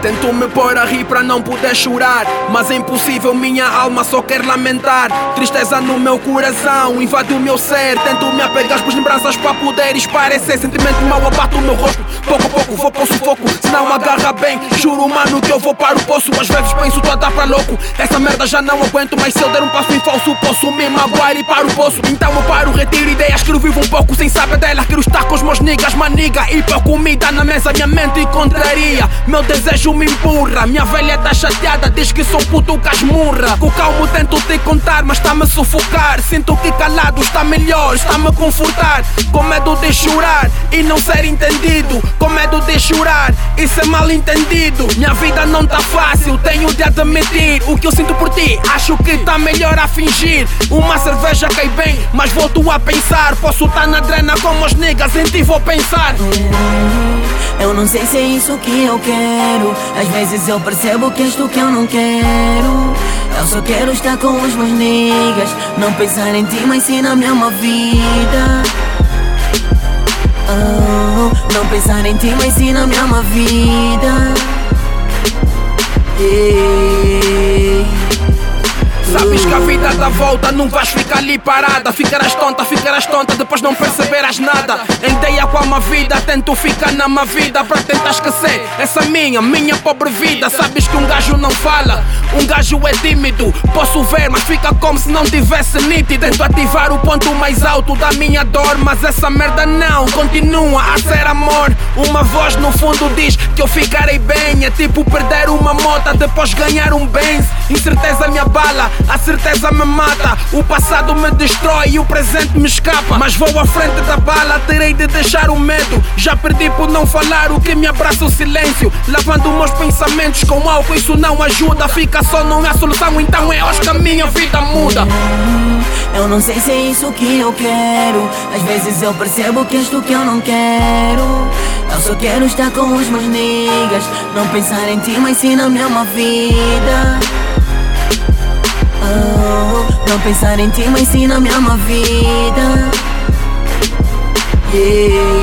Tento me pôr a rir para não poder chorar, mas é impossível, minha alma só quer lamentar. Tristeza no meu coração, invade o meu ser. Tento me apegar às lembranças para poder esparecer. Sentimento mau abate o meu rosto, pouco a pouco vou para o sufoco. Se não agarra bem, juro, mano, que eu vou para o poço. Às vezes penso, tô a dar para louco. Essa merda já não aguento, mas se eu der um passo em falso, posso me magoar e para o poço. Então eu paro, retiro ideias, que eu vivo um pouco sem saber delas. Quero estar com os meus niggas, maniga, e para comida na mesa, minha mente contraria. Meu desejo me empurra, minha velha tá chateada, diz que sou puto casmurra. Com calmo tento te contar, mas está-me a sufocar. Sinto que calado está melhor, está-me confortar. Com medo de chorar e não ser entendido. Com medo de chorar e ser mal entendido. Minha vida não tá fácil, tenho de admitir. O que eu sinto por ti, acho que tá melhor a fingir. Uma cerveja cai bem, mas volto a pensar. Posso tá na drena como os niggas, em ti vou pensar. Eu não sei se é isso que eu quero. Às vezes eu percebo que és tu que eu não quero. Eu só quero estar com os meus niggas. Não pensar em ti, mas sim na minha vida. Oh, não pensar em ti, mas sim na minha vida. Sabes que a vida dá volta, não vais ficar ali parada. Ficarás tonta, ficarás tonta, depois não perceberás nada. Em ideia com a má vida, tento ficar na má vida para tentar esquecer essa minha, minha pobre vida. Sabes que um gajo não fala, um gajo é tímido. Posso ver, mas fica como se não tivesse nítido. Tento ativar o ponto mais alto da minha dor, mas essa merda não continua a ser amor. Uma voz no fundo diz que eu ficarei bem. É tipo perder uma mota, depois ganhar um Benz. Incerteza me abala, a certeza me mata. O passado me destrói e o presente me escapa. Mas vou à frente da bala, terei de deixar o Já perdi por não falar o que me abraça o silêncio. Lavando meus pensamentos com álcool, isso não ajuda. Fica só, não é solução, então é hoje que a minha vida muda. Eu não sei se é isso que eu quero. Às vezes eu percebo que és tu que eu não quero. Eu só quero estar com os meus niggas. Não pensar em ti, mas sim na minha vida. Oh, não pensar em ti, mas sim na minha vida. Yeah.